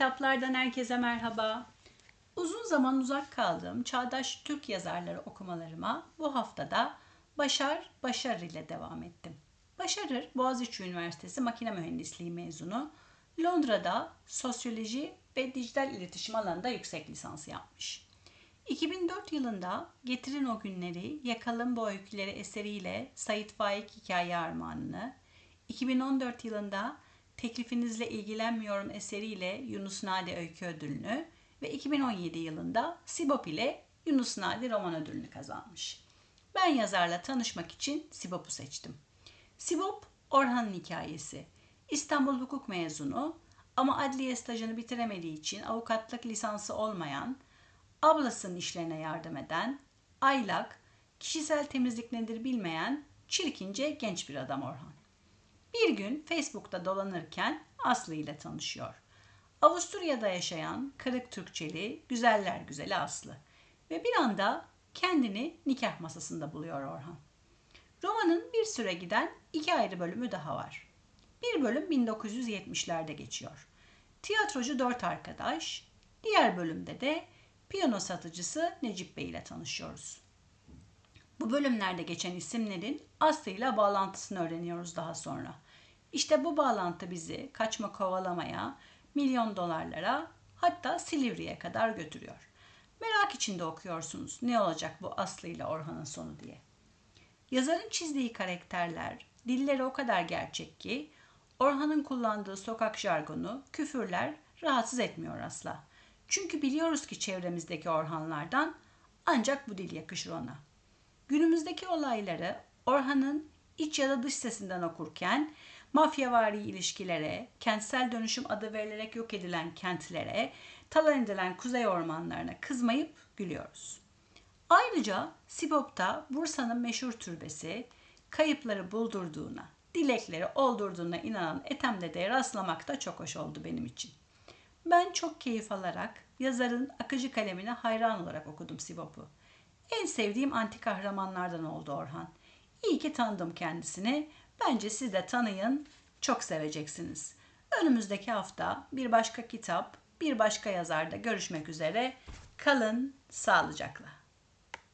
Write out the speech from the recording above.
Kitaplardan herkese merhaba. Uzun zaman uzak kaldığım çağdaş Türk yazarları okumalarıma bu haftada Başar Başar ile devam ettim. Başarır Boğaziçi Üniversitesi Makine Mühendisliği mezunu. Londra'da sosyoloji ve dijital iletişim alanında yüksek lisans yapmış. 2004 yılında Getirin O Günleri, Yakalım Bu Öyküleri eseriyle Sait Faik Hikaye Armağanını, 2014 yılında Teklifinizle ilgilenmiyorum eseriyle Yunus Nadi Öykü Ödülünü ve 2017 yılında Sibop ile Yunus Nadi Roman Ödülünü kazanmış. Ben yazarla tanışmak için Sibop'u seçtim. Sibop, Orhan'ın hikayesi. İstanbul Hukuk mezunu ama adliye stajını bitiremediği için avukatlık lisansı olmayan, ablasının işlerine yardım eden, aylak, kişisel temizlik nedir bilmeyen, çirkince genç bir adam Orhan. Gün Facebook'ta dolanırken Aslı ile tanışıyor. Avusturya'da yaşayan kırık Türkçeli, güzeller güzeli Aslı. Ve bir anda kendini nikah masasında buluyor Orhan. Romanın bir süre giden iki ayrı bölümü daha var. Bir bölüm 1970'lerde geçiyor. Tiyatrocu dört arkadaş, diğer bölümde de piyano satıcısı Necip Bey ile tanışıyoruz. Bu bölümlerde geçen isimlerin Aslı ile bağlantısını öğreniyoruz daha sonra. İşte bu bağlantı bizi kaçma kovalamaya, milyon dolarlara hatta Silivri'ye kadar götürüyor. Merak içinde okuyorsunuz ne olacak bu Aslı ile Orhan'ın sonu diye. Yazarın çizdiği karakterler, dilleri o kadar gerçek ki Orhan'ın kullandığı sokak jargonu, küfürler rahatsız etmiyor asla. Çünkü biliyoruz ki çevremizdeki Orhanlardan ancak bu dil yakışır ona. Günümüzdeki olayları Orhan'ın iç ya da dış sesinden okurken mafyavari ilişkilere, kentsel dönüşüm adı verilerek yok edilen kentlere, talan edilen kuzey ormanlarına kızmayıp gülüyoruz. Ayrıca Sibop'ta Bursa'nın meşhur türbesi, kayıpları buldurduğuna, dilekleri oldurduğuna inanan Ethem Dede'ye rastlamak da çok hoş oldu benim için. Ben çok keyif alarak yazarın akıcı kalemine hayran olarak okudum Sibop'u. En sevdiğim anti kahramanlardan oldu Orhan. İyi ki tanıdım kendisini. Bence siz de tanıyın, çok seveceksiniz. Önümüzdeki hafta bir başka kitap, bir başka yazarda görüşmek üzere. Kalın sağlıcakla.